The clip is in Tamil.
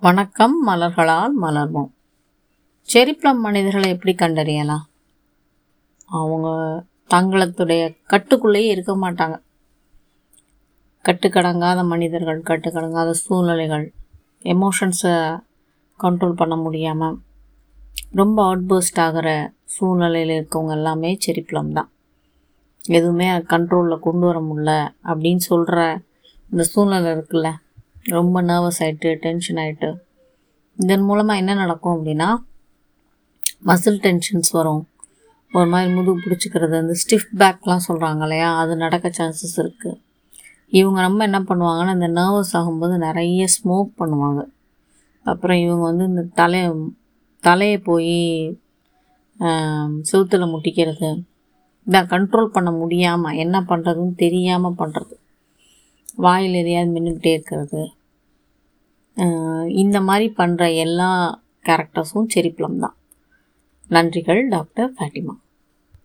வணக்கம் மலர்களால் மலர்வோம். செரிப்ளம் மனிதர்களை எப்படி கண்டறியலாம்? அவங்க தங்களத்துடைய கட்டுக்குள்ளேயே இருக்க மாட்டாங்க. கட்டுக்கடங்காத மனிதர்கள் கட்டுக்கடங்காத சூழ்நிலைகள் எமோஷன்ஸை கண்ட்ரோல் பண்ண முடியாமல் ரொம்ப அவுட்பர்ஸ்ட் ஆகிற சூழ்நிலையில் இருக்கவங்க எல்லாமே செரிப்ளம் தான். எதுவுமே கண்ட்ரோலில் கொண்டு வர முடில அப்படின்னு சொல்கிற இந்த சூழ்நிலை இருக்குல்ல? ரொம்ப நர்வஸ் ஆகிட்டு டென்ஷன் ஆகிட்டு இதன் மூலமாக என்ன நடக்கும் அப்படின்னா மசில் டென்ஷன்ஸ் வரும். ஒரு மாதிரி முதுகு பிடிச்சிக்கிறது அந்த ஸ்டிஃப் பேக்லாம் சொல்கிறாங்க இல்லையா? அது நடக்க சான்சஸ் இருக்குது இவங்க ரொம்ப என்ன பண்ணுவாங்கன்னா இந்த நர்வஸ் ஆகும்போது நிறைய ஸ்மோக் பண்ணுவாங்க. அப்புறம் இவங்க வந்து இந்த தலையை தலையை போய் செவுத்தில் முட்டிக்கிறது. இதான் கண்ட்ரோல் பண்ண முடியாமல் என்ன பண்ணுறதுன்னு தெரியாமல் பண்ணுறது வாயில் எதையாவது மின்னுக்கிட்டே இருக்கிறது. இந்த மாதிரி பண்ணுற எல்லா கேரக்டர்ஸும் செரிப்ளம் தான் நன்றிகள் டாக்டர் ஃபேட்டிமா